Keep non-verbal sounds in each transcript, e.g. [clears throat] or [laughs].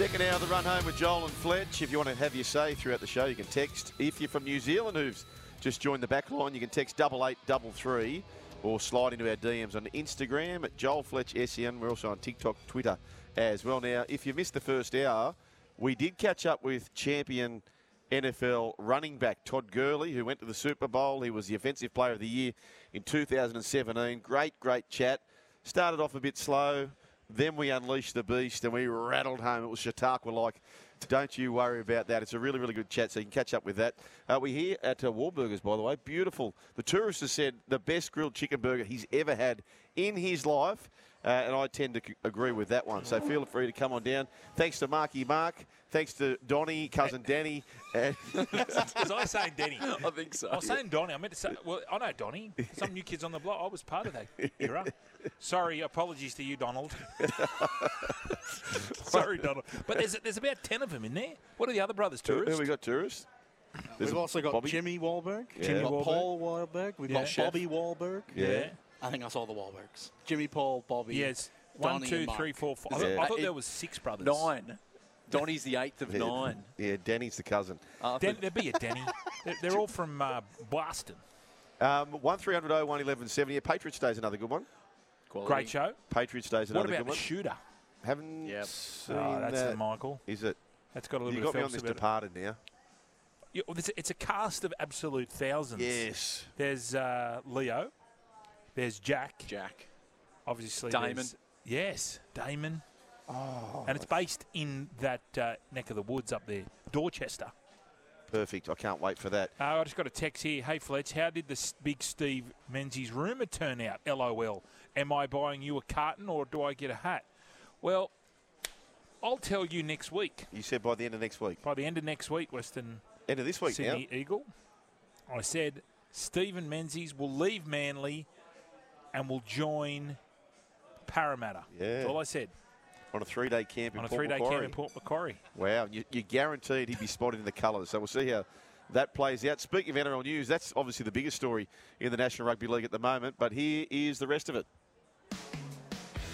Second hour of the run home with Joel and Fletch. If you want to have your say throughout the show, you can text. If you're from New Zealand who've just joined the back line, you can text double eight double three or slide into our DMs on Instagram at Joel Fletch SEN. We're also on TikTok, Twitter as well. Now, if you missed the first hour, we did catch up with champion NFL running back Todd Gurley, who went to the Super Bowl. He was the Offensive Player of the Year in 2017. Great, great chat. Started off a bit slow. Then we unleashed the beast and we rattled home. It was Chautauqua like. Don't you worry about that. It's a really, really good chat, so you can catch up with that. Uh, we're here at uh, Wahlburgers, by the way. Beautiful. The tourist has said the best grilled chicken burger he's ever had in his life. Uh, and I tend to c- agree with that one. So feel free to come on down. Thanks to Marky Mark. Thanks to Donny, cousin Danny. And [laughs] Was I saying Denny? [laughs] I think so. I was saying Donny. I meant to say. Well, I know Donny. Some new kids on the block. I was part of that [laughs] era. Sorry, apologies to you, Donald. Sorry, Donald. But there's there's about ten of them in there. What are the other brothers? who Tourists. who we got tourists? There's We've also got Bobby. Jimmy Wahlberg. Jimmy We've got Wahlberg. Paul Wahlberg. We've Yeah. got Chef. Bobby Wahlberg. Yeah. I think I saw the Wahlbergs. Jimmy, Paul, Bobby. Yes. One, Donny two, and Mark. three, four, five. I, Yeah. thought- I thought It- there was six brothers. Nine. Donny's the eighth of Yeah, nine. Yeah, Danny's the cousin. Uh, Den- there'd be a Denny. [laughs] They're, they're all from uh, Boston. Um, 1300 01 1170. Yeah, Patriots is another good one. quality. Great show. Patriots Day is another about good the one. shooter? Haven't Yep. seen Oh, that's that. the Michael. Is it? That's got a little You bit got of me on Phelps this about it. departed now. Yeah, well, it's, a, it's a cast of absolute thousands. Yes. There's uh, Leo. There's Jack. Jack. Obviously. Damon. Yes, Damon. Oh, and it's based in that uh, neck of the woods up there, Dorchester. Perfect. I can't wait for that. Uh, I just got a text here. Hey, Fletch, how did the big Steve Menzies rumour turn out? LOL. Am I buying you a carton or do I get a hat? Well, I'll tell you next week. You said by the end of next week. By the end of next week, Western End of this week Sydney Eagle, I said Stephen Menzies will leave Manly and will join Parramatta. Yeah. That's all I said. On a three-day camp in On a Port three-day Macquarie. camp in Port Macquarie. Wow, you, you're guaranteed he'd be spotted in the colours. So we'll see how that plays out. Speaking of NRL news, that's obviously the biggest story in the National Rugby League at the moment. But here is the rest of it.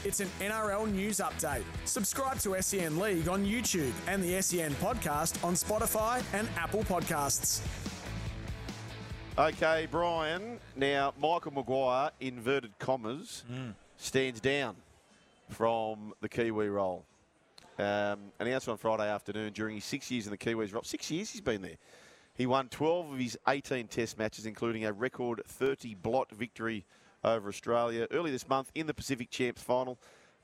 It's an NRL news update. Subscribe to SEN League on YouTube and the SEN podcast on Spotify and Apple Podcasts. Okay, Brian. Now, Michael Maguire, inverted commas, stands down from the Kiwi role. Um, announced on Friday afternoon during his six years in the Kiwis role. Six years he's been there. He won 12 of his 18 Test matches, including a record 30 blot victory over Australia early this month in the Pacific Champs final.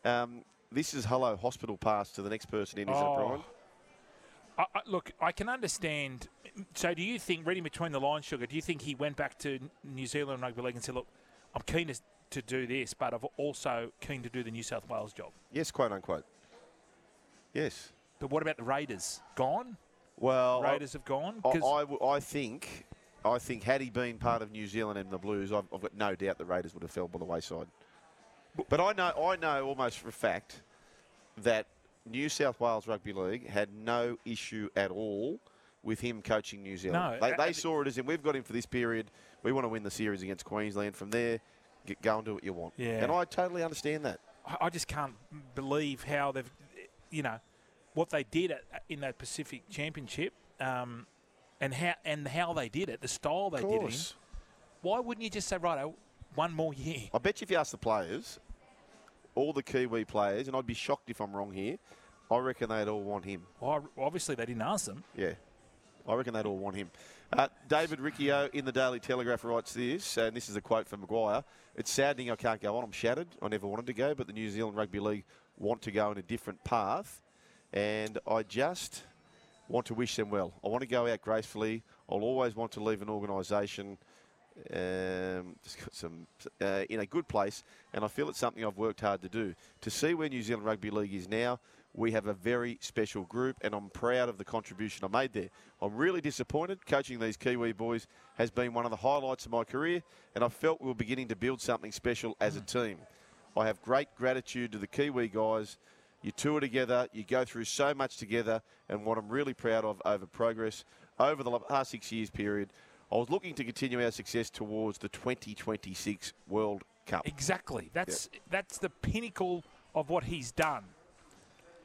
Um, this is hello hospital pass to the next person in, is Oh. it, Brian? I, I, look, I can understand. So, do you think, reading between the lines, Sugar, do you think he went back to New Zealand Rugby League and said, look, I'm keen to, to do this, but I'm also keen to do the New South Wales job? Yes, quote unquote. Yes. But what about the Raiders? Gone? Well, I- Raiders have gone? I, I I think, I think had he been part of New Zealand and the Blues, I've, I've got no doubt the Raiders would have fell by the wayside. But I know, I know almost for a fact that New South Wales Rugby League had no issue at all with him coaching New Zealand. No, they, they saw it as in we've got him for this period. We want to win the series against Queensland. From there, get, go and do what you want. Yeah. And I totally understand that. I just can't believe how they've, you know, what they did at, in that Pacific Championship, um, and how and how they did it, the style they did it in, why wouldn't you just say, right, one more year? I bet you if you ask the players, all the Kiwi players, and I'd be shocked if I'm wrong here, I reckon they'd all want him. Well, obviously they didn't ask them. Yeah. I reckon they'd all want him. Uh, David Riccio in the Daily Telegraph writes this, and this is a quote from Maguire. It's saddening I can't go on. I'm shattered. I never wanted to go, but the New Zealand Rugby League want to go in a different path, and I just want to wish them well. I want to go out gracefully. I'll always want to leave an organisation um, just got some uh, in a good place, and I feel it's something I've worked hard to do. To see where New Zealand Rugby League is now, we have a very special group, and I'm proud of the contribution I made there. I'm really disappointed. Coaching these Kiwi boys has been one of the highlights of my career, and I felt we were beginning to build something special as a mm. team. I have great gratitude to the Kiwi guys. You tour together, you go through so much together, and what I'm really proud of over progress over the last six years period, I was looking to continue our success towards the 2026 World Cup. Exactly. That's that's the pinnacle of what he's done.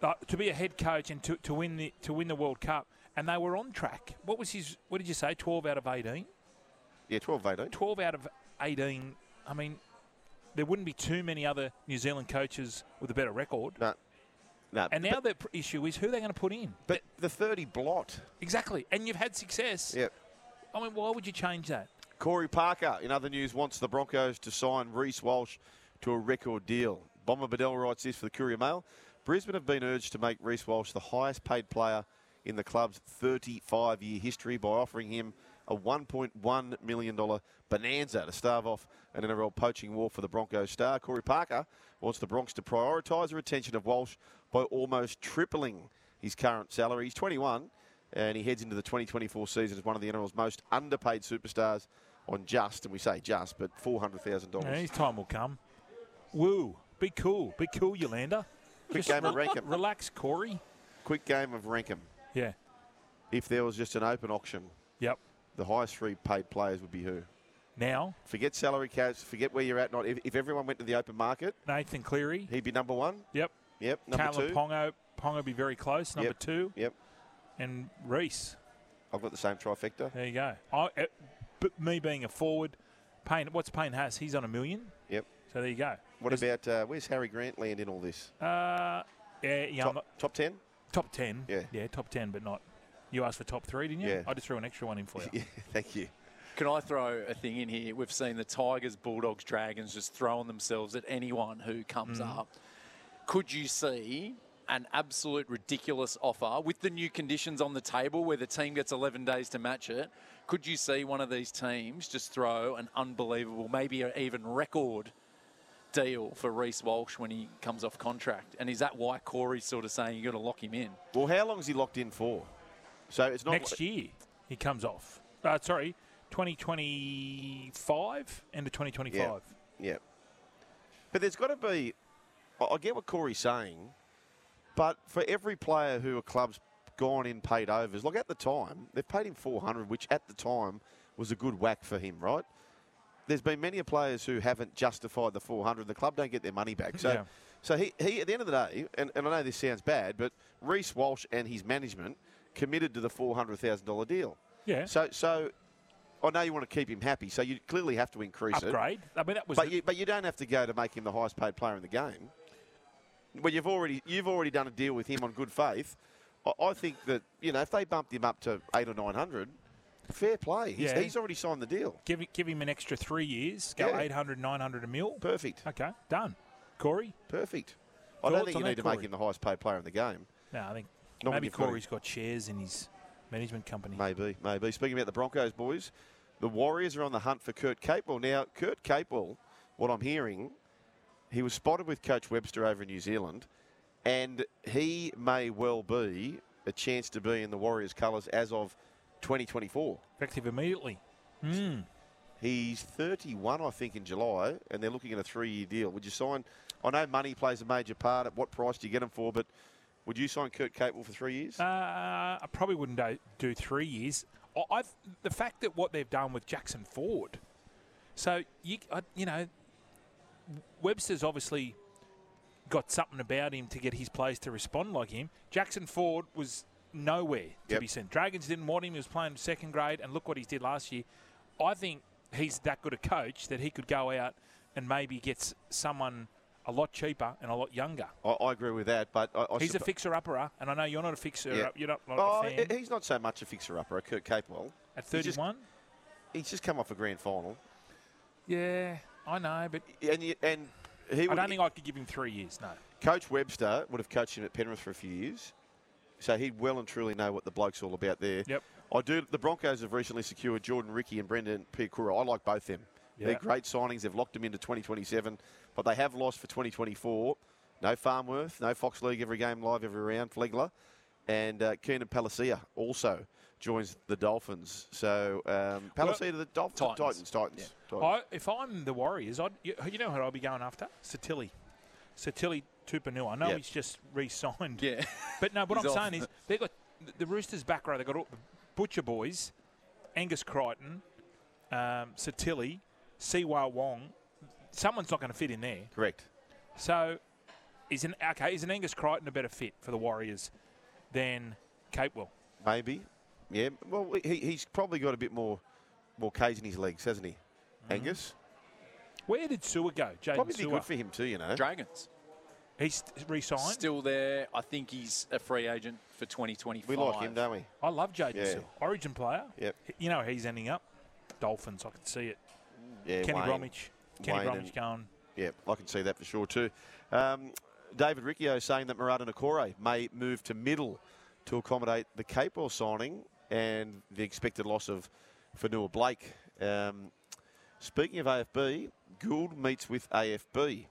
Uh, to be a head coach and to, to win the to win the World Cup, and they were on track. What was his? What did you say? Twelve out of eighteen. Yeah, 12 18. 12 out of 18. I mean, there wouldn't be too many other New Zealand coaches with a better record. No, no. And now the issue is who they're going to put in. but the 30 blot. Exactly. And you've had success. Yep. I mean, why would you change that? Corey Parker, in other news, wants the Broncos to sign Reece Walsh to a record deal. Bomber Badel writes this for the Courier Mail. Brisbane have been urged to make Reece Walsh the highest paid player in the club's 35 year history by offering him a $1.1 million bonanza to stave off an NRL poaching war for the Broncos star. Corey Parker wants the Bronx to prioritise the retention of Walsh by almost tripling his current salary. He's 21 and he heads into the 2024 season as one of the NRL's most underpaid superstars on just, and we say just, but $400,000. Yeah, his time will come. Woo. Be cool. Be cool, Yolanda. Quick Just game of Rankham. Relax, Corey. Quick game of Rankham. Yeah. If there was just an open auction, Yep. the highest three paid players would be who? Now, Forget salary caps, forget where you're at. Not if, if everyone went to the open market, Nathan Cleary. he'd be number one. Yep. Yep, number Kalyn two. Ponga. Ponga be very close. Number Yep. two. Yep, And Reece. I've got the same trifecta. There you go. I, uh, but me being a forward, Payne. What's Payne Haas? He's on a million. Yep. So there you go. What Is- about uh, where's Harry Grant land in all this? Uh, yeah, yeah. Top, top ten? top ten. Yeah. Yeah, top ten, but not. You asked for top three, didn't you? Yeah. I just threw an extra one in for you. [laughs] yeah, thank you. Can I throw a thing in here? We've seen the Tigers, Bulldogs, Dragons just throwing themselves at anyone who comes Mm. up. Could you see an absolute ridiculous offer with the new conditions on the table where the team gets 11 days to match it? Could you see one of these teams just throw an unbelievable, maybe even record deal for Reece Walsh when he comes off contract? And is that why Corey's sort of saying you've got to lock him in? Well, how long is he locked in for? So it's not Next year, he comes off. Uh, sorry, 2025 end of 2025. Yeah. But there's got to be. I I get what Corey's saying, but for every player who a club's gone in paid overs, like at the time, they've paid him 400, which at the time was a good whack for him, right? There's been many players who haven't justified the 400. The club don't get their money back. So, Yeah. so he, he, at the end of the day, and, and I know this sounds bad, but Reece Walsh and his management committed to the $400,000 deal. Yeah. So, so I know you want to keep him happy, so you clearly have to increase it. Upgrade. I mean, that was. But you, but you don't have to go to make him the highest paid player in the game. Well, you've already you've already done a deal with him on good faith. I, I think that you know if they bumped him up to eight or nine hundred, fair play. He's, Yeah. he's already signed the deal. give, give him an extra three years. Go Yeah. 800, 900 a mil. Perfect, Okay, done. Corey? perfect. I don't think you need to Corey? make him the highest paid player in the game. No, I think Not maybe you've got Corey's got shares in his management company. Maybe, maybe. Speaking about the Broncos boys, the Warriors are on the hunt for Kurt Capewell. Now, Kurt Capewell, what I'm hearing, he was spotted with Coach Webster over in New Zealand, and he may well be a chance to be in the Warriors' colours as of 2024. Effective immediately. Mm. He's 31, I think, in July, and they're looking at a three-year deal. Would you sign? I know money plays a major part. At what price do you get him for? But would you sign Kurt Capewell for three years? Uh, I probably wouldn't do, do three years. I've, the fact that what they've done with Jackson Ford, so you, I, you know, Webster's obviously got something about him to get his players to respond like him. Jackson Ford was nowhere to Yep. be seen. Dragons didn't want him. He was playing second grade, and look what he did last year. I think he's that good a coach that he could go out and maybe get someone a lot cheaper and a lot younger. I, I agree with that, but I, I He's a fixer-upper, and I know you're not a fixer. Yeah. up You're not, not Oh, a fan. he's not so much a fixer-upper, uh, Kurt Capewell. At he's just- 31? He's just come off a grand final, Yeah, I know, but and you, and he I would, don't think I could give him three years. No. Coach Webster would have coached him at Penrith for a few years, so he'd well and truly know what the bloke's all about there. Yep. I do. The Broncos have recently secured Jordan Riki and Brendan Piakura. I like both them. Yeah. They're great signings. They've locked them into 2027, but they have lost for 2024. No Farmworth, no Fox League every game live every round. Flegler and uh, Keenan Palasia also joins the Dolphins. So um, Palasia to the Dolphins, Titans. Titans, Titans. Titans. I, if I'm the Warriors, I'd, you, you know what I'd be going after? Sitili. Sitili Tupouniua. I know Yep. he's just re-signed. Yeah. [laughs] But no, what I'm off. saying is they've got the Roosters back row. They've got all, Butcher Boys, Angus Crichton, um, Sitili, Siua Wong. Someone's not going to fit in there. Correct. So, is an okay? Is an Angus Crichton a better fit for the Warriors than Capewell? Maybe. Yeah. Well, he, he's probably got a bit more more K's in his legs, hasn't he? Angus. Where did Su'A go? Jaydn Probably be Su'A. good for him too, you know. Dragons. He's re-signed. Still there. I think he's a free agent for 2025. We like him, don't we? I love Jaydn Yeah. Su'A. Origin player. Yep. You know he's ending up. Dolphins. I can see it. Yeah, Kenny Wayne. Bromwich. Kenny Wayne Bromwich and- going. Yeah, I can see that for sure too. Um, David Riccio saying that Marata Niukore may move to middle to accommodate the Capewell signing and the expected loss of Fonua Blake. Um, speaking of AFB, Gould meets with AFB.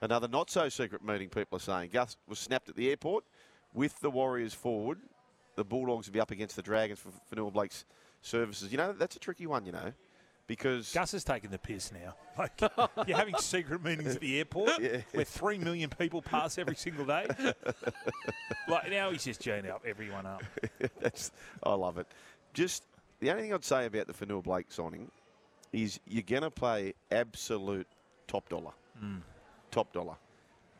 Another not so secret meeting, people are saying. Gus was snapped at the airport with the Warriors forward. The Bulldogs will be up against the Dragons for Fonua Blake's services. You know, that's a tricky one, you know, because. Gus is taking the piss now. Like [laughs] you're having secret meetings at the airport [laughs] Yeah. where three million people pass every single day. [laughs] like now he's just joining up everyone up. That's, I love it. Just the only thing I'd say about the Fonua Blake signing is you're going to play absolute top dollar. Mm. Top dollar.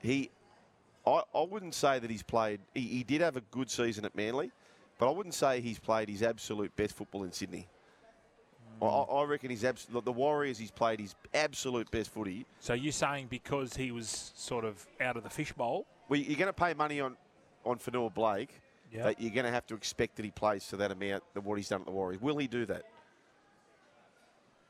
He, I, I wouldn't say that he's played. He, he did have a good season at Manly, but I wouldn't say he's played his absolute best football in Sydney. I, I reckon he's abs- the Warriors. He's played his absolute best footy. So you're saying because he was sort of out of the fishbowl? Well, you're going to pay money on on Fonua Blake, Yeah. but you're going to have to expect that he plays to that amount than what he's done at the Warriors. Will he do that?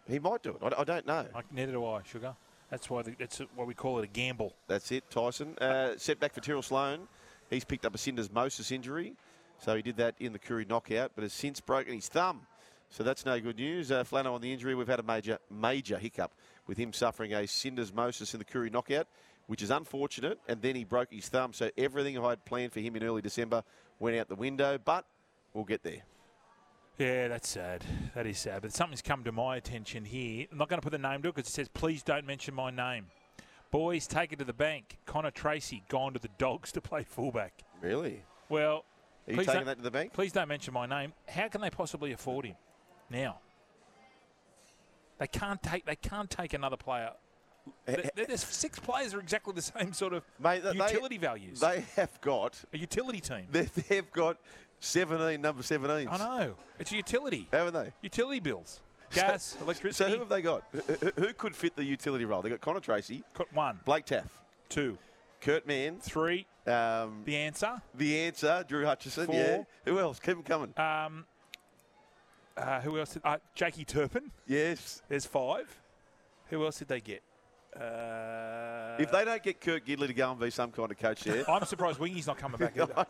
He might do it. I, I don't know. Like neither do I, sugar. That's why the, that's why we call it a gamble. That's it, Tyson. Uh, setback for Tyrell Sloan. He's picked up a syndesmosis injury, so he did that in the Koori knockout, but has since broken his thumb. So that's no good news. Uh, Flano on the injury. We've had a major, major hiccup with him suffering a syndesmosis in the Koori knockout, which is unfortunate. And then he broke his thumb, so everything I had planned for him in early December went out the window. But we'll get there. Yeah, that's sad. That is sad. But something's come to my attention here. I'm not going to put the name to it because it says, please don't mention my name. Boys, take it to the bank. Connor Tracey gone to the Dogs to play fullback. Really? Well, Are you please taking that to the bank? Please don't mention my name. How can they possibly afford him now? They can't take. They can't take another player. Th- There's six players are exactly the same sort of Mate, they- utility values. They have got. a utility team. They've got 17 number 17s. I know. It's a utility. Haven't they? Utility bills. Gas, [laughs] So electricity. who have they got? Who- Who who could fit the utility role? They've got Connor Tracey, Got one, Blake Taaffe, two, Kurt Mann, three. um, The answer. the answer, Drew Hutchison. Four. Yeah. Who else? Keep them coming. Um, uh, who else? Did, uh, Jakey Turpin. yes. There's five. Who else did they get? Uh, If they don't get Kurt Gidley to go and be some kind of coach there, I'm surprised Wingy's not coming back [laughs] either.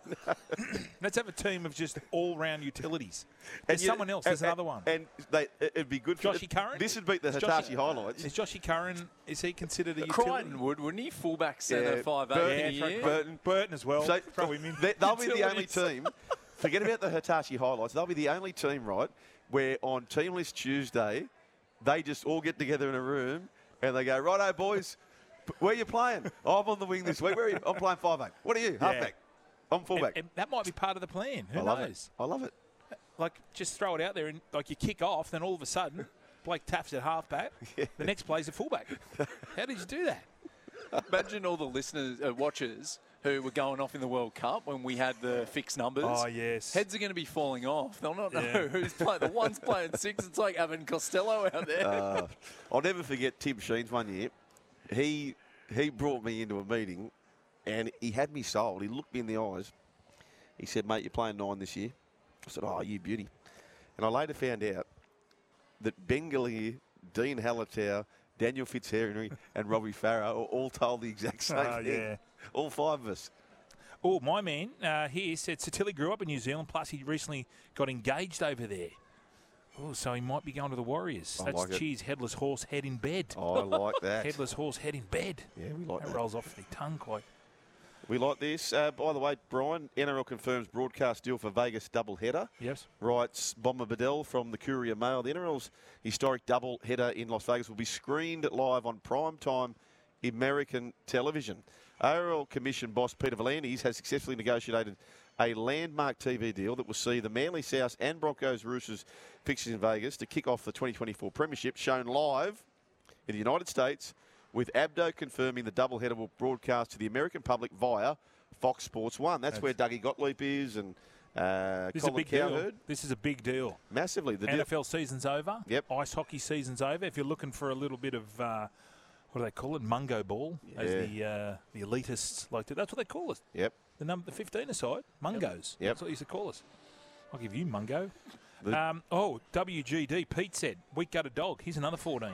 [clears throat] Let's have a team of just all-round utilities. There's you- someone else. There's and- another one. And they, it'd be good for Joshy Curran. This would beat the Is Hitachi Joshy- highlights. Is Joshy Curran? Is he considered a utility? Crichton would, wouldn't he? Fullback centre, Yeah, five Burton- eight Yeah, Burton. Burton as well. So Throw him in. they, will be the only team. Forget about the Hitachi highlights. They'll be the only team, right, where on Team List Tuesday, they just all get together in a room and they go, "Righto, boys, p- where you playing? Oh, I'm on the wing this week. Where are you? I'm playing five eight. What are you? Halfback. I'm fullback. And- and that might be part of the plan. Who I love knows? it. I love it. Like, just throw it out there and like you kick off, then all of a sudden, Blake Taaffe's at halfback. [laughs] The next play's a fullback. How did you do that? Imagine all the listeners, uh, watchers, who were going off in the World Cup when we had the fixed numbers. Oh, yes. Heads are going to be falling off. They'll not know Yeah. who's playing. The one's playing six. It's like having Costello out there. Uh, I'll never forget Tim Sheens one year. He he brought me into a meeting, and he had me sold. He looked me in the eyes. He said, "Mate, you're playing nine this year." I said, "Oh, you beauty." And I later found out that Bengali, Dene Halatau, Daniel Fitzhenry, and Robbie Farah all told the exact [laughs] same Oh, thing. yeah. All five of us. Oh, my man uh, here said Sitili grew up in New Zealand, plus he recently got engaged over there. Oh, so he might be going to the Warriors. I That's like it. cheers, headless horse head in bed. Oh, I like that. [laughs] Headless horse head in bed. Yeah, we like That that. rolls off the tongue quite. We like this. Uh, by the way, Brian, NRL confirms broadcast deal for Vegas doubleheader. Yes. Writes Bomber Badel from the Courier Mail. The NRL's historic doubleheader in Las Vegas will be screened live on primetime American television. ARL Commission boss Peter V'landys has successfully negotiated a landmark TV deal that will see the Manly South and Broncos Roosters fixtures in Vegas to kick off the 2024 Premiership, shown live in the United States, with Abdo confirming the doubleheader will broadcast to the American public via Fox Sports One. That's, where Dougie Gottlieb is and uh, This is a Colin big deal. This is a big deal. Massively. The deal- NFL season's over. Yep. Ice hockey season's over. If you're looking for a little bit of uh, what do they call it, mungo ball, as the uh, the elitists like to. That's what they call us. Yep. The number, the 15 aside, mungos. Yep. That's what they used to call us. I'll give you mungo. Um, oh, WGD. Pete said week gutted dog. Here's another 14.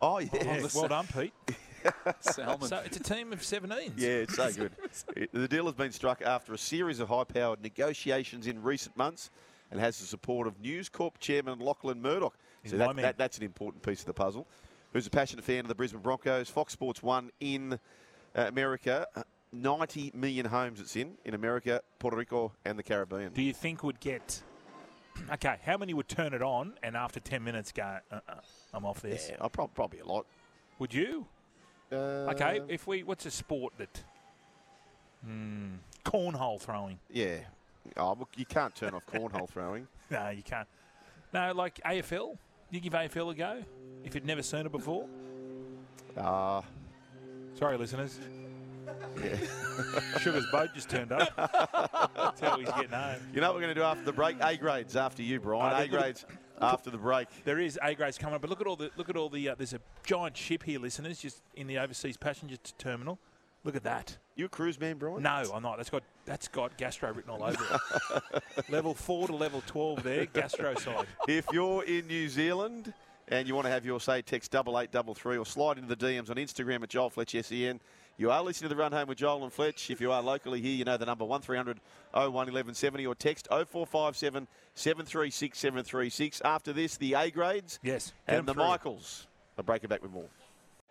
Oh, yeah. Well done, Pete. [laughs] Salmon. So it's a team of 17s. Yeah, it's so good. [laughs] The deal has been struck after a series of high-powered negotiations in recent months and has the support of News Corp chairman Lachlan Murdoch. So that, that, that's an important piece of the puzzle. Who's a passionate fan of the Brisbane Broncos. Fox Sports One in America. Uh, 90 million homes it's in, in America, Puerto Rico, and the Caribbean. Do you think would get. Okay, how many would turn it on and after 10 minutes go, uh-uh, I'm off this? Yeah, I'll probably a lot. Would you? Uh, Okay, if we. What's a sport that. Hmm, cornhole throwing. Yeah. Oh, you can't turn off cornhole throwing. [laughs] No, you can't. No, like AFL. You give AFL a go if you'd never seen it before. Uh, Sorry, listeners. yeah. [laughs] Sugar's boat just turned up. That's how he's getting home. You know what we're going to do after the break? A grades after you, Brian. Uh, A look- look- grades after the break. There is A grades coming up, but look at all the look at all the. Uh, there's a giant ship here, listeners, just in the overseas passenger terminal. Look at that. You a cruise man, Brian? No, I'm not. That's got that's got gastro written all over it. [laughs] level four to level twelve there, gastro side. If you're in New Zealand and you want to have your say, text double eight double three or slide into the DMs on Instagram at Joel Fletch SEN. You are listening to the Run Home with Joel and Fletch. If you are locally here, you know the number 1300 01 1170 or text 0457 736 736. After this, the A grades Yes, and the through. Michaels. I'll break it back with more.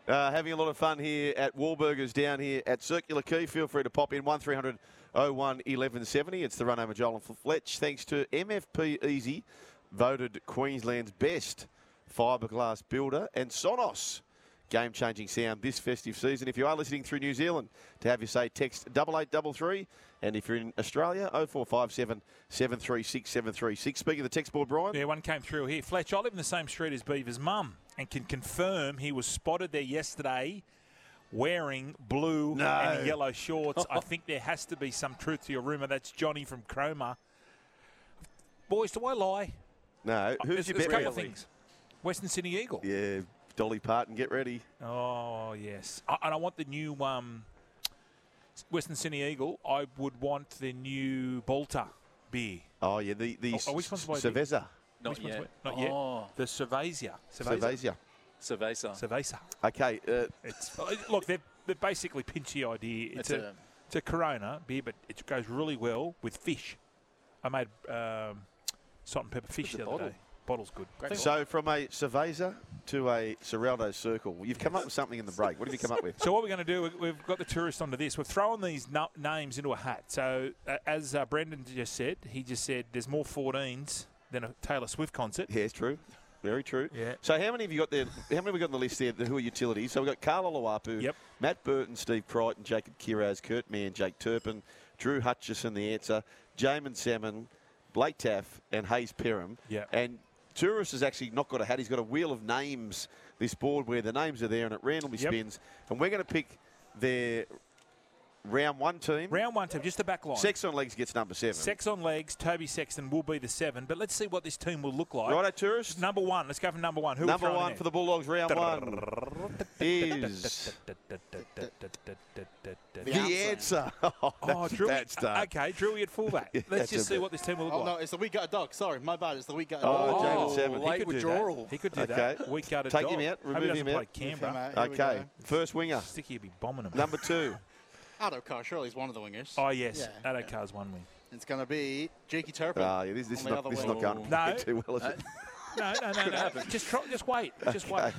Uh, having a lot of fun here at Wahlburgers down here at Circular Quay. Feel free to pop in 1300 01 1170. It's the run over Joel and Fletch. Thanks to MFP Easy, voted Queensland's best fiberglass builder, and Sonos. Game changing sound this festive season. If you are listening through New Zealand, to have you say text 8833. And if you're in Australia, 0457 736 736. Speaking of the text board, Brian. Yeah, one came through here. Fletch, I live in the same street as Beaver's mum and can confirm he was spotted there yesterday wearing blue No. and yellow shorts. I [laughs] think there has to be some truth to your rumour. That's Johnny from Cromer. Boys, do I lie? No, who's There's, your there's a couple of things. Western Sydney Eagle. Yeah, Dolly Parton, get ready. Oh, yes. I, and I want the new um, Western Sydney Eagle. I would want the new Bolter beer. Oh yeah, the the Oh, are we sponsored by the- Cerveza, Not Which yet. what? Not yet. Oh, The Cervezia. Cerveza. Cerveza. Cerveza. Cerveza. Okay, uh, It's uh, look, they're, they're basically pinchy idea. It's, It's a, a- it's a Corona beer, but it goes really well with fish. I made um, salt and pepper fish With the the other bottle. day. Bottle's good. Great so from a Cerveza to a Serraldo Circle, you've come up with something in the break. What have you come up with? So what we're going to do, we- we've got the tourists onto this. We've thrown these no- names into a hat. So uh, as uh, Brendan just said, he just said there's more 14s than a Taylor Swift concert. Yeah, it's true. Very true. Yeah. So how many have you got there? How many have we got on the list there? Who are utilities? So we've got Karl Oloapu, Yep. Matt Burton, Steve Crichton, Jacob Kiraz, Kurt Mann, Jake Turpin, Drew Hutchison, the answer, Jaeman Salmon, Blake Taaffe, and Hayze Perham. Yeah. And Tourist has actually not got a hat. He's got a wheel of names, this board where the names are there and it randomly Yep. spins. And we're going to pick their round one team. Round one team, just the back line. Sex on legs gets number seven. Sex on legs, Toby Sexton will be the seven, but let's see what this team will look like. Righto, tourist. Number one, let's go for number one. Who Number one for the Bulldogs, round one is The answer. Oh, Oh, Drew, okay, Drewy at fullback. Let's just see what this team will look Oh like. no, it's the at a dog. Sorry, my bad. It's the a Oh, dog. James Oh, Seven. He Late could do withdrawal. that. He could do Okay. that. Week out of Take dog. him out, he remove him out. Canberra. Move him out. Here we Okay, first winger. Sticky would be bombing him. Number two. Addo-Carr, surely he's one of the wingers. Oh yes, Yeah. Addo Carr's one wing. It's going to be Jakey Turpin. Ah, yeah, this, this, is not, other this is not going No. [laughs] too well, is it? No, no, no, [laughs] no. Just try, just wait. [laughs] Just wait.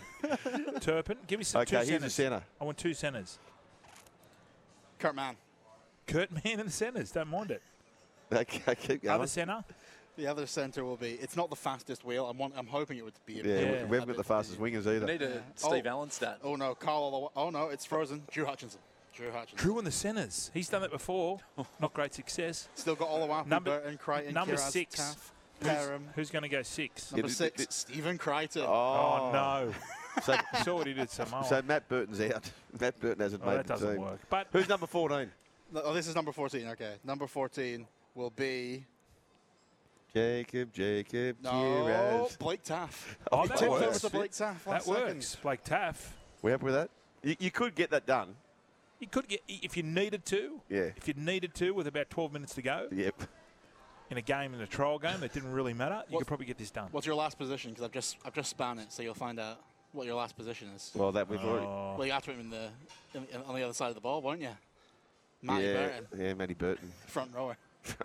Turpin, give me some Okay, two here's the centre. I want two centres. Kurt Mann. Kurt Mann in the centres. Don't mind it. Okay, keep going. Other centre. The other centre will be. It's not the fastest wheel. I'm, want, I'm hoping it would be. A Yeah, we- Yeah. we haven't got the fastest wingers We either. need a Oh. Steve Allen stat. Oh no, Carl. all the wa- Oh no, it's frozen. Drew Hutchinson. Drew Hutchinson. Drew in the centres. He's done that before. [laughs] Not great success. Still got Oloapu, Number- Burton, Crichton, number Kiraz, six. Taaffe, Who's, who's going to go six? Number th- six, th- Stephen Crichton. Oh. oh, no. [laughs] So, Saw what he did Samoa. so Matt Burton's out. [laughs] Matt Burton hasn't oh, made that the doesn't team. work. But Who's number 14? Oh, this is number 14. Okay. Number 14 will be. Jacob, Jacob, No, Kiraz. Blake Taaffe. Oh, that works. Blake Taaffe. that second. works. Blake Taaffe. We happy with that? You, you could get that done. You could get if you needed to. Yeah. If you needed to, with about 12 minutes to go Yep. in a game in a trial game that didn't really matter, you What- could probably get this done. What's your last position? Because I've just I've just spun it, so you'll find out what your last position is. Well, that we've already. Oh. Well, you have to him in the in, in- on the other side of the ball, won't you? Matty yeah, Burton, yeah, Matty Burton. [laughs] front rower. [laughs]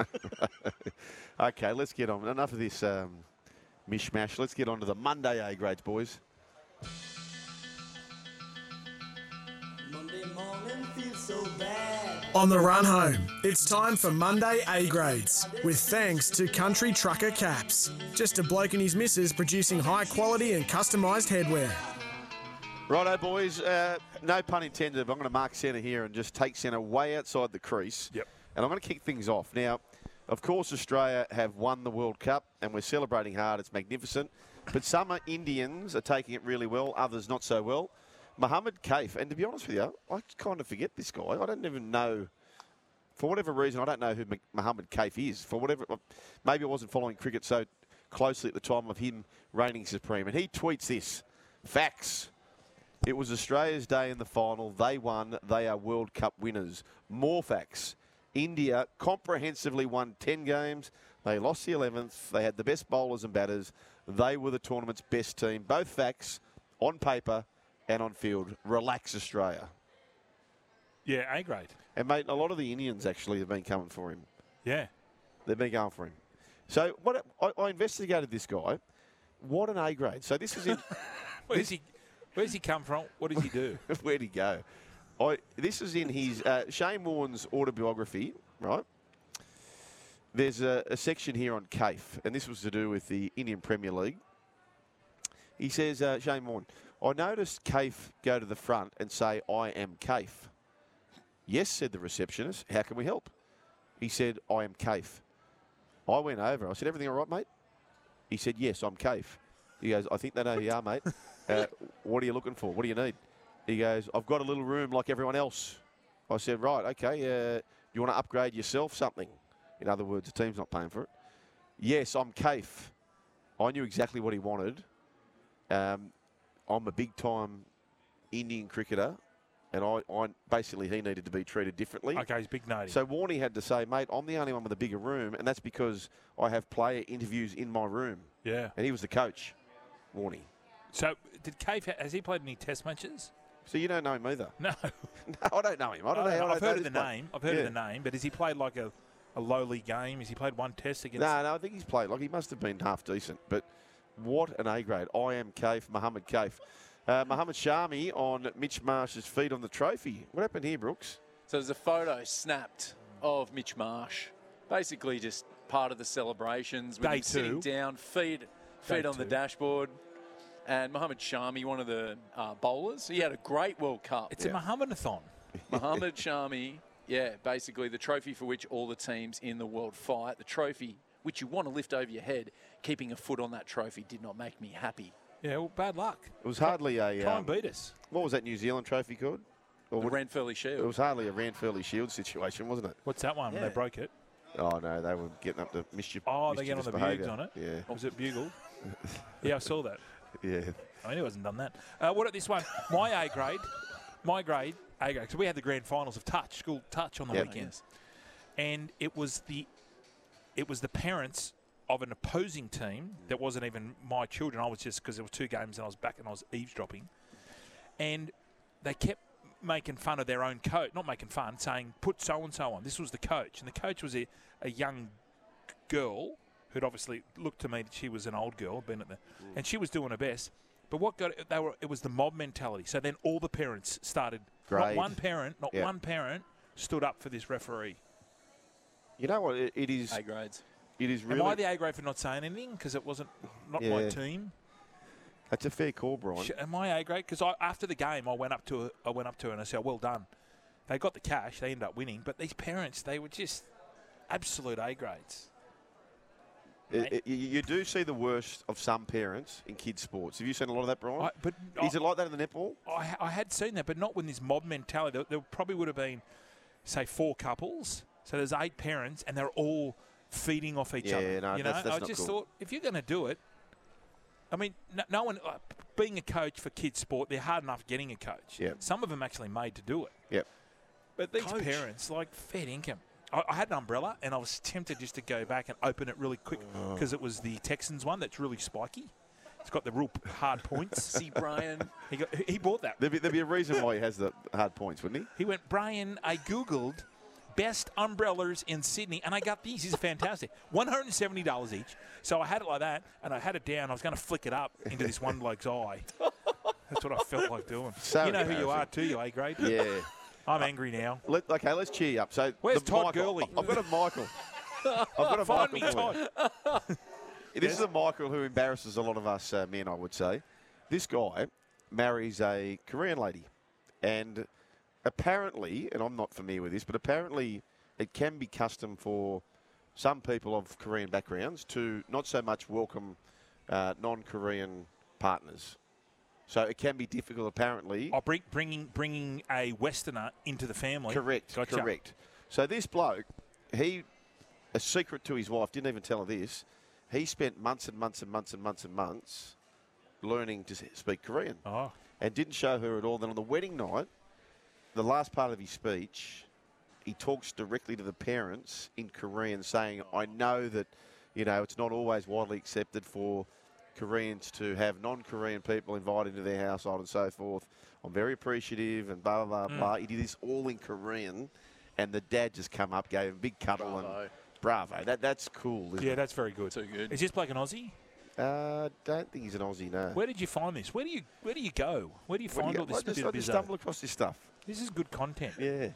Okay, let's get on. Enough of this um, mishmash. Let's get on to the Monday A grades, boys. On the run home, it's time for Monday A grades, with thanks to Country Trucker Caps. Just a bloke and his missus producing high quality and customised headwear. Righto, boys. Uh, no pun intended, but I'm going to mark centre here and just take centre way outside the crease. Yep. And I'm going to kick things off. Now, of course, Australia have won the World Cup and we're celebrating hard. It's magnificent. But some Indians are taking it really well, others not so well. Mohammed Kaif, and to be honest with you, I kind of forget this guy. I don't even know. For whatever reason, I don't know who Mo- Mohammed Kaif is. For whatever, uh, maybe I wasn't following cricket so closely at the time of him reigning supreme. And he tweets this: "Facts. It was Australia's day in the final. They won. They are World Cup winners. More facts. India comprehensively won 10 games. They lost the 11th. They had the best bowlers and batters. They were the tournament's best team. Both facts on paper and on field. Relax, Australia. Yeah, A grade. And, mate, a lot of the Indians actually have been coming for him. Yeah. They've been going for him. So what I, I investigated this guy. What an A grade. So this is in. [laughs] Where's he? Where's he come from? What does he do? [laughs] Where'd he go? I, this is in his uh, Shane Warne's autobiography, right? There's a, a section here on Cafe, and this was to do with the Indian Premier League. He says, uh, Shane Warne, I noticed Cafe go to the front and say, I am Cafe. Yes, said the receptionist. How can we help? He said, I am Cafe. I went over. I said, everything all right, mate? He said, yes, I'm Cafe. He goes, I think they know who you are, mate. [laughs] Uh, what are you looking for? What do you need? He goes, I've got a little room like everyone else. I said, right, okay. Uh, you want to upgrade yourself something? In other words, the team's not paying for it. Yes, I'm Cafe. I knew exactly what he wanted. Um, I'm a big time Indian cricketer, and I, I basically he needed to be treated differently. Okay, he's big nutty. So Warney had to say, mate, I'm the only one with a bigger room, and that's because I have player interviews in my room. yeah. And he was the coach, Warney. So did Cave has he played any Test matches? So you don't know him either. [laughs] No. [laughs] No, I don't know him. I don't know. how I I've know heard of the bloke. name. I've heard Yeah. of the name, but has he played like a, a lowly game? Has he played one Test against? No, no, I think he's played. Like he must have been half decent. But what an A grade. I am Kaif, Mohammed Kaif. Uh, Mohammed Shami on Mitch Marsh's feet on the trophy. What happened here, Brooks? So there's a photo snapped of Mitch Marsh, basically just part of the celebrations with Day him sitting down, feet feet Day on the dashboard. And Mohammed Shami, one of the uh, bowlers, he had a great World Cup. It's a Mohammadathon. [laughs] Mohammed Shami, yeah, basically the trophy for which all the teams in the world fight, the trophy which you want to lift over your head, keeping a foot on that trophy did not make me happy. Yeah, well, bad luck. It was hardly a. Try Um, and beat us. what was that New Zealand trophy called? Well, The what- Ranfurly it was hardly a Ranfurly Shield situation, wasn't it? What's that one? when Yeah. They broke it. Oh no, they were getting up to mischief. Oh, they get on mischievous the behaviour. bugs on it. Yeah, Was it bugle? [laughs] yeah, I saw that. yeah. I mean, he wasn't done that. Uh, what about this one? My A grade, my grade, A grade. So we had the grand finals of touch, school touch on the Yep. weekends, and it was the, it was the parents of an opposing team that wasn't even my children. I was just because there were two games and I was back and I was eavesdropping, and they kept making fun of their own coach, not making fun, saying put so and so on. This was the coach, and the coach was a, a young girl who'd obviously looked to me that she was an old girl, been at the, and she was doing her best. But what got it, they were it was the mob mentality. So then all the parents started. Not one parent, not Yeah. one parent stood up for this referee. You know what? It, it is. A grades. It is really. Am. I the A grade for not saying anything because it wasn't not my team? That's a fair call, Brian. Am I A grade? Because I, after the game, I went up to her, I went up to her and I said, "Well done." They got the cash. They ended up winning. But these parents, they were just absolute A grades. It- it- you- do see the worst of some parents in kids' sports. Have you seen a lot of that, Brian? I, but is it like that in the netball? I, I had seen that, but not with this mob mentality. There, there probably would have been, say, four couples. So there's eight parents, and they're all feeding off each Yeah, other. no, you know, that's- that's I not just cool. thought if you're going to do it, I mean, no, no one. Uh, being a coach for kids' sport, they're hard enough getting a coach. Yep. Some of them actually made to do it. Yep. But these Coach. parents, like, fair income. I, I had an umbrella, and I was tempted just to go back and open it really quick Oh. because it was the Texans one that's really spiky. It's got the real p- hard points. [laughs] See, Brian. he got, he bought that. There'd be, there'd be a reason why he has the hard points, wouldn't he? He went, Brian, I Googled best umbrellas in Sydney, and I got these. These are fantastic. $170 each. So I had it like that, and I had it down. I was going to flick it up into this one bloke's eye. That's what I felt like doing. So you know who you are, too, you A grade? Yeah. [laughs] I'm angry now. Let, okay, let's cheer you up. So Where's the Todd Michael, Gurley? I've got a Michael. [laughs] I've got a Find me Michael. you. Todd. [laughs] This is a Michael who embarrasses a lot of us uh, men, I would say. This guy marries a Korean lady, and apparently, and I'm not familiar with this, but apparently it can be custom for some people of Korean backgrounds to not so much welcome uh, non-Korean partners. So it can be difficult, apparently. Oh, bring, bringing, bringing a Westerner into the family. Correct, Gotcha. correct. So this bloke, he, a secret to his wife, didn't even tell her this. He spent months and months and months and months and months learning to speak Korean, Oh, and didn't show her at all. Then on the wedding night, the last part of his speech, he talks directly to the parents in Korean, saying, "I know that, you know, it's not always widely accepted for." Koreans to have non-Korean people invited into their household and so forth. I'm very appreciative and blah blah blah blah. He did this all in Korean, and the dad just come up, gave him a big cuddle and bravo. That that's cool. Isn't yeah, that's very good. Too good. Is this like an Aussie? it? Uh, don't think he's an Aussie. No. Where did you find this? Where do you Where do you go? Where do you Where do find you all this I just, bit I just stumble across this stuff. This is good content. Yeah,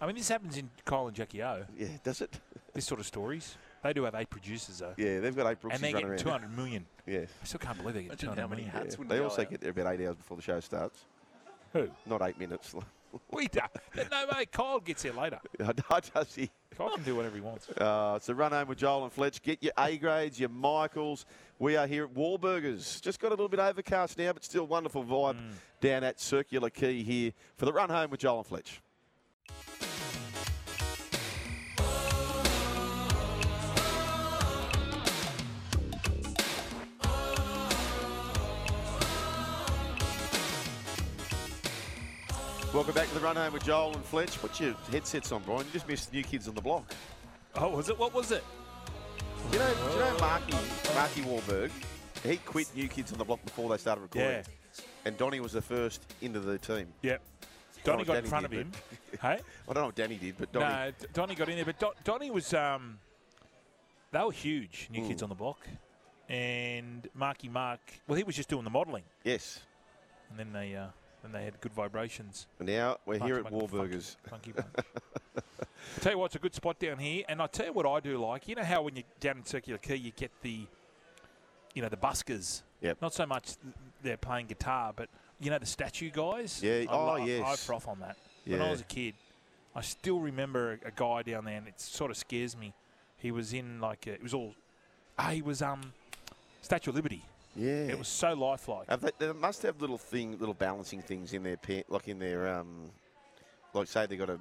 I mean, this happens in Kyle and Jackie O. yeah. Does it? [laughs] This sort of stories. They do have eight producers though, Yeah, they've got eight Brooksies and they're running getting around. 200 million. [laughs] Yeah. I still can't believe they get Imagine 200 how many million. hats yeah. They also out. get there about eight hours before the show starts. Who? Not eight minutes. [laughs] [laughs] We do. No, mate. Kyle gets here later. [laughs] I does he? Kyle can do whatever he wants. Uh, it's a run home with Joel and Fletch. Get your A grades, your Michaels. We are here at Wahlburgers. Just got a little bit overcast now, but still wonderful vibe down at Circular Quay here for the run home with Joel and Fletch. Welcome back to the run home with Joel and Fletch. Put your headsets on, Brian. You just missed New Kids on the Block. Oh, was it? What was it? You know, do you know Marky, Marky Wahlberg? He quit New Kids on the Block before they started recording. Yeah. And Donny was the first into the team. Yep. I Donny got in front of him. [laughs] hey? [laughs] I don't know what Danny did, but Donny. No, D- Donny got in there, but Don- Donny was. Um, they were huge, New Hmm. Kids on the Block, and Marky Mark. Well, he was just doing the modelling, Yes. and then they uh, then they had good vibrations. And now we're here at Funky, funky. [laughs] Funky, bunch. Tell you what, it's a good spot down here, and I tell you what I do like. You know how when you're down in Circular Quay, you get the, you know, the buskers. Yep. Not so much they're playing guitar, but you know the statue guys. Yeah, I oh, lo- I- I froth on that. When I was a kid, I still remember a, a guy down there, and it sort of scares me. He was in like a, it was all, ah, he was um, Statue of Liberty. Yeah. It was so lifelike. They, they must have little thing, little balancing things in their pa- like in their um, like say they got a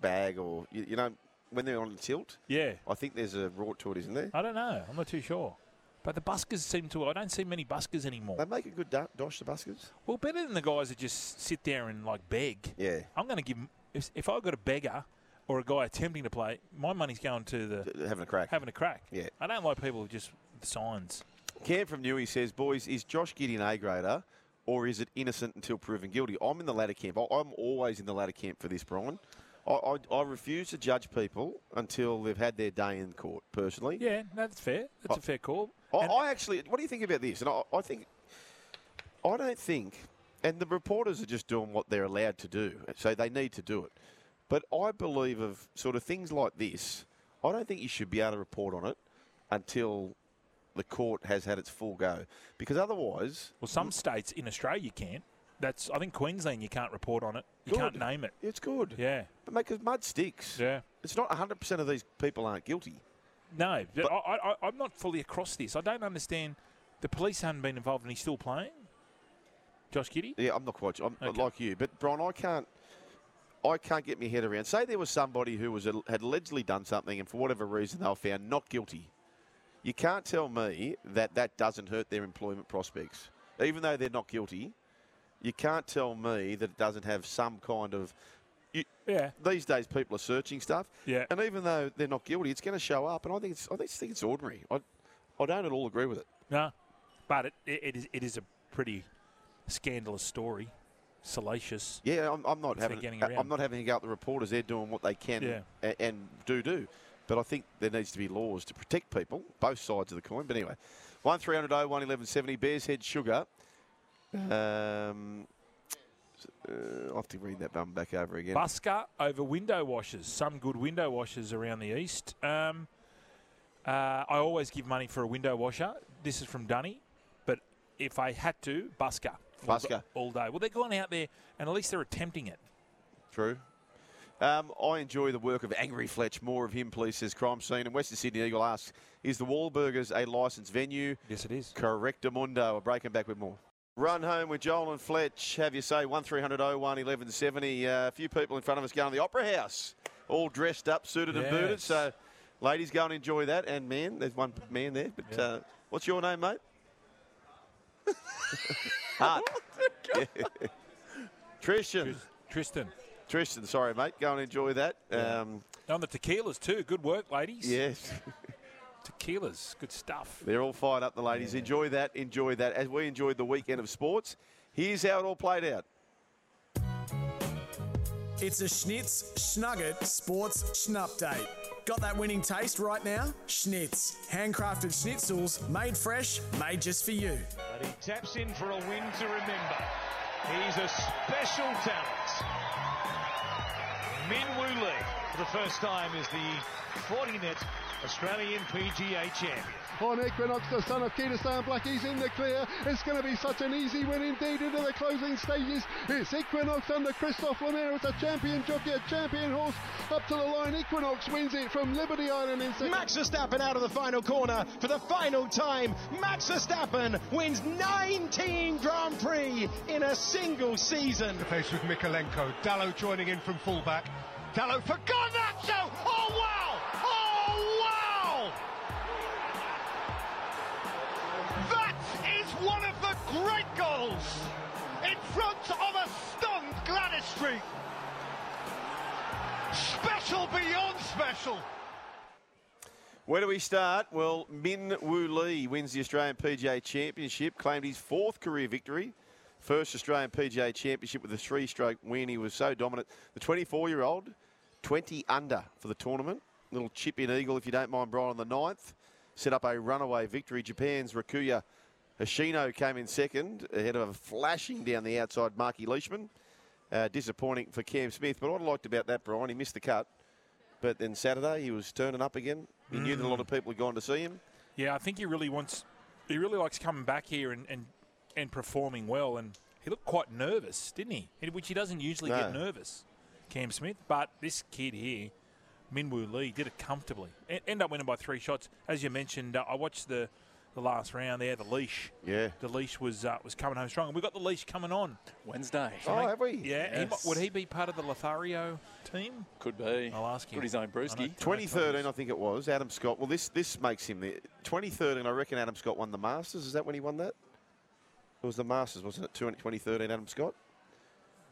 bag or you, you know when they're on tilt. Yeah. I think there's a rort to it, isn't there? I don't know. I'm not too sure. But the buskers seem to. I don't see many buskers anymore. They make a good do- dosh, the buskers. Well, better than the guys that just sit there and like beg. Yeah. I'm going to give. If, if I got a beggar or a guy attempting to play, my money's going to the Having a crack. having a crack. Yeah. I don't like people who just signs. Cam from Newey says, boys, is Josh Gideon A grader or is it innocent until proven guilty? I'm in the latter camp. I'm always in the latter camp for this, Brian. I, I, I refuse to judge people until they've had their day in court, personally. Yeah, no, that's fair. That's I- a fair call. I, I actually, what do you think about this? And I, I think, I don't think, and the reporters are just doing what they're allowed to do, so they need to do it. But I believe of sort of things like this, I don't think you should be able to report on it until the court has had its full go, because otherwise, well, some states in Australia you can't. That's I think Queensland you can't report on it. You Good. can't name it. it's good. Yeah. But mate, 'cause mud sticks. Yeah. It's not 100% of these people aren't guilty. No, but I, I, I'm not fully across this. I don't understand. The police haven't been involved, and he's still playing. Josh Giddey. Yeah, I'm not quite sure. I'm Okay. like you, but Brian, I can't. I can't get my head around. Say there was somebody who was had allegedly done something, and for whatever reason they were found not guilty. You can't tell me that that doesn't hurt their employment prospects, even though they're not guilty. You can't tell me that it doesn't have some kind of. You, Yeah. these days, people are searching stuff, Yeah. and even though they're not guilty, it's going to show up. And I think it's. I think, it's ordinary. I, I don't at all agree with it. No, but it, it, it is it is a pretty scandalous story, salacious. Yeah, I'm, I'm not having. getting I- around. I'm not having to go up the reporters. They're doing what they can Yeah. a- and do do. But I think there needs to be laws to protect people, both sides of the coin. But anyway, one three hundred oh one eleven seventy. Bears head sugar. Um, uh, I'll have to read that bum back over again. Busker over window washers. Some good window washers around the east. Um, uh, I always give money for a window washer. This is from Dunny, but if I had to, Busker. all Busker. all day. Well, they're going out there, and at least they're attempting it. True. Um, I enjoy the work of Angry Fletch. More of him, please, says Crime Scene. And Western Sydney Eagle asks, is the Wahlburgers a licensed venue? Yes, it is. Correctamundo. We're breaking back with more. Run home with Joel and Fletch. Have you say 1300 01 1170. Uh, a few people in front of us going to the Opera House, all dressed up, suited and booted. So, ladies, go and enjoy that. And man, there's one man there. But uh, what's your name, mate? [laughs] Hart. Yeah. [laughs] Tristan. Tristan. Tristan, sorry, mate. Go and enjoy that. Um, On the tequilas too. Good work, ladies. yes. [laughs] Tequilas. Good stuff. They're all fired up, the ladies. Enjoy that. Enjoy that. As we enjoyed the weekend of sports, here's how it all played out. It's a Schnitz Schnugget Sports Schnupdate. Got that winning taste right now? Schnitz. Handcrafted schnitzels, made fresh, made just for you. But he taps in for a win to remember. He's a special talent. Min Woo Lee, for the first time, is the 40-net Australian PGA champion. on Equinox, the son of Kitasan Black. He's in the clear. It's going to be such an easy win indeed into the closing stages. It's Equinox under Christophe Lemaire. It's a champion jockey, a champion horse up to the line. Equinox wins it from Liberty Island in second. Max Verstappen out of the final corner for the final time. Max Verstappen wins 19 Grand Prix in a single season. The pace with Mykolenko. Dalot joining in from fullback. Dalot for Garnacho! Oh wow! Oh great goals in front of a stunned Gwladys Street. Special beyond special. Where do we start? Well, Min Woo Lee wins the Australian PGA Championship, claimed his fourth career victory. First Australian PGA Championship with a three stroke win. He was so dominant. The 24 year old, 20 under for the tournament. Little chip in eagle, if you don't mind, Brian, on the ninth. Set up a runaway victory. Japan's Rikuya Hoshino came in second, ahead of a flashing down the outside Marky Leishman. Uh, disappointing for Cam Smith. But what I liked about that, Brian, he missed the cut. But then Saturday, he was turning up again. He knew that a lot of people had gone to see him. Yeah, I think he really wants. He really likes coming back here and, and, and performing well. And he looked quite nervous, didn't he? Which he doesn't usually get nervous, Cam Smith. But this kid here, Min Woo Lee, did it comfortably. End up winning by three shots. As you mentioned, uh, I watched the the last round there. The leash. Yeah. The leash was uh, was coming home strong. And we've got the leash coming on Wednesday. Oh, have we? Yeah. Yes. might- would he be part of the Lothario team? Could be. I'll ask him. Got his own brewski. 2013, I think it was. Adam Scott. Well, this this makes him the 2013. I reckon Adam Scott won the Masters. Is that when he won that? It was the Masters, wasn't it? 2013, Adam Scott.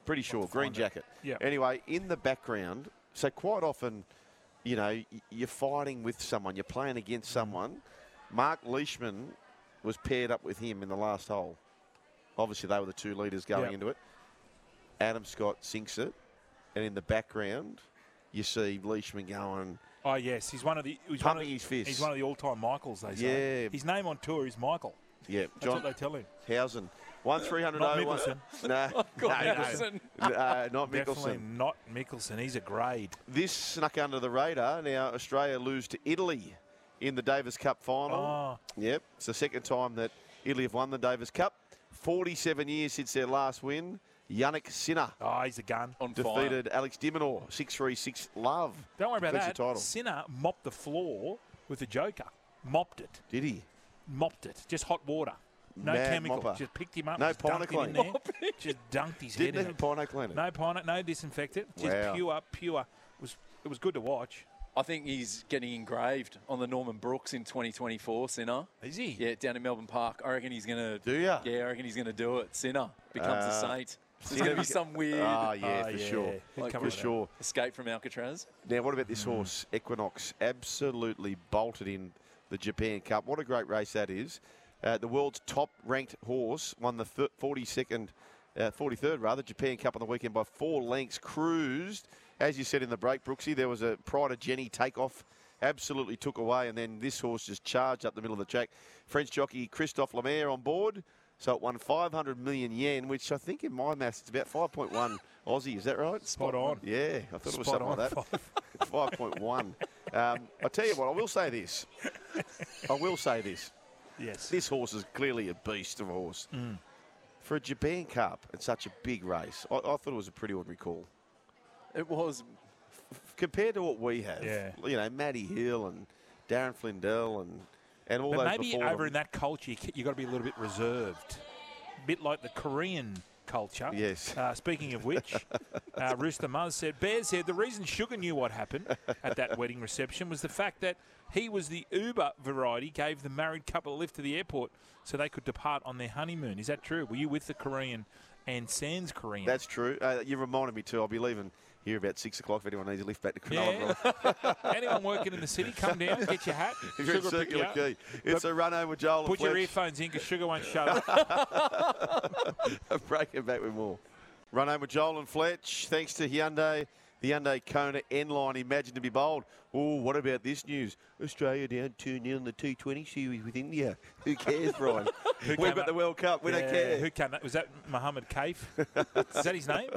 Pretty sure. Green jacket. Yeah. Anyway, in the background, so quite often, you know, you're fighting with someone, you're playing against Mm. Mark Leishman was paired up with him in the last hole. Obviously, they were the two leaders going Yep. into it. Adam Scott sinks it, and in the background, you see Leishman going. Oh yes, he's one of the. He's one of, Pumping his fist. He's one of the all-time Michaels. They say. Yeah. His name on tour is Michael. Yeah, That's John what they tell him. Housen. One three hundred Not oh one. Mickelson. [laughs] [laughs] No, no, Mickelson. no, no, uh, not Definitely not Mickelson. He's a grade. This snuck under the radar. Now Australia lose to Italy in the Davis Cup final. Oh, Yep, it's the second time that Italy have won the Davis Cup. Forty-seven years since their last win. Jannik Sinner oh, he's a gun. On fire. defeated Alex de Minaur six three six love. Don't worry about that. title. Sinner mopped the floor with the Joker. Mopped it. Did he? Mopped it. Just hot water. No Mad chemical. mopper. Just picked him up. No just dunked him in Pinocchio. there. [laughs] just dunked his Didn't head in even it. Pino clean it. No pine, no disinfectant. Just Wow. pure, pure. It was it was good to watch. I think he's getting engraved on the Norman Brookes in 2024, Sinner. Is he? Yeah, down in Melbourne Park. I reckon he's going to. Do ya? Yeah, I reckon he's going to do it. Sinner becomes Uh, a saint. [laughs] There's going to be some weird Ah, yeah, Oh, for yeah. sure. He'd Like For sure. escape from Alcatraz. Now, what about this horse, Equinox? Absolutely bolted in the Japan Cup. What a great race that is. Uh, the world's top ranked horse won the 42nd, uh, 43rd rather, Japan Cup on the weekend by four lengths. Cruised, as you said in the break, Brooksy, there was a Pride of Jenny takeoff. Absolutely took away, and then this horse just charged up the middle of the track. French jockey Christophe Lemaire on board. So it won 500 million yen, which I think in my maths it's about 5.1 Aussie. Is that right? Spot on. Yeah, I thought it was something on. like that. [laughs] Five point one. Um, I tell you what, I will say this. I will say this. Yes. This horse is clearly a beast of a horse. Mm. For a Japan Cup and such a big race, I, I thought it was a pretty ordinary call. It was. Compared to what we have, Yeah. you know, Matty Hill and Darren Flindell and, and all But those maybe over them. in that culture, you you got to be a little bit reserved, a bit like the Korean culture. Yes. Uh, speaking of which, [laughs] uh, Rooster Muzz said, Bear said the reason Sugar knew what happened at that wedding reception was the fact that he was the Uber variety, gave the married couple a lift to the airport so they could depart on their honeymoon. Is that true? Were you with the Korean and Sans Korean? That's true. Uh, you reminded me too. I'll be leaving here about six o'clock if anyone needs a lift back to Cronulla. yeah. [laughs] Anyone working in the city, come down, and get your hat. [laughs] If you're Sugar you Circular up. Quay, it's a run with Joel Put your earphones in because Sugar won't shut up. [laughs] Breaking back with more. Run home with Joel and Fletch. Thanks to Hyundai. The Hyundai Kona N line, imagine to be bold. Oh, what about this news? Australia down 2 0 in the T20 series with India. Who cares, Brian? Who We've got the World Cup. We don't care. Who came up? Was that Mohammed Kaif? Is that his name?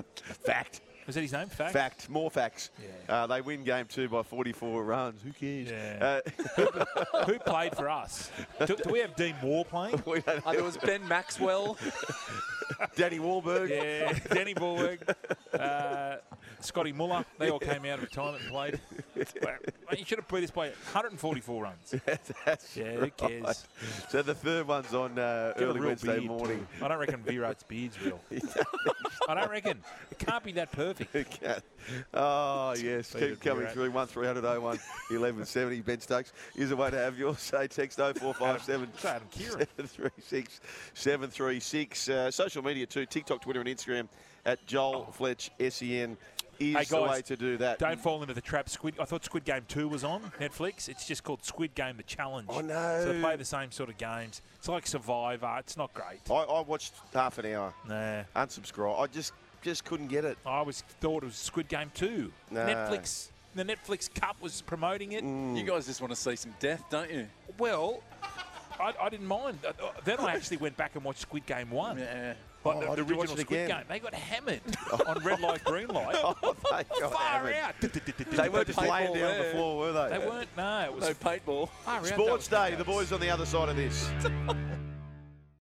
Fact. Was that his name? Fact. Fact. More facts. Yeah. Uh, they win game two by 44 runs. Who cares? Yeah. Uh, [laughs] Who played for us? Do, do we have Dean Moore playing? [laughs] we don't Oh, there was Ben Maxwell. [laughs] Danny Wahlberg. Yeah, Danny Borg, uh, Scotty Muller. They all came out of retirement and played. Well, You should have put this by 144 runs. [laughs] That's Yeah, who right. cares? So the third one's on uh, early Wednesday beard, morning. I don't reckon Virat's beard's real. [laughs] I don't reckon. It can't be that perfect. Oh, yes. Keep coming Virat. through. 1300 01 1170. Ben Stokes is a way to have yours. Say text 0457 Try Adam Kieran. 736 736. Uh, social media too TikTok, Twitter, and Instagram at Joel Fletch SEN is Hey, the guys, way to do that. Don't fall into the trap. Squid. I thought Squid Game Two was on Netflix. It's just called Squid Game: The Challenge. I know. So they play the same sort of games. It's like Survivor. It's not great. I, I watched half an hour. Nah. Unsubscribe. I just just couldn't get it. I was thought it was Squid Game Two. Nah. Netflix. The Netflix Cup was promoting it. Mm. You guys just want to see some death, don't you? Well, I, I didn't mind. Then I [laughs] actually went back and watched Squid Game One. Yeah. Like Oh, the, the did you watch original Squid again? Game. They got hammered [laughs] oh. on red light, green light. [laughs] Oh, they got Far hammered. out. They weren't just laying down on the there. floor, were they? They weren't. No, it was No paintball. far out. Sports Day. The boys on the other side of this. [laughs]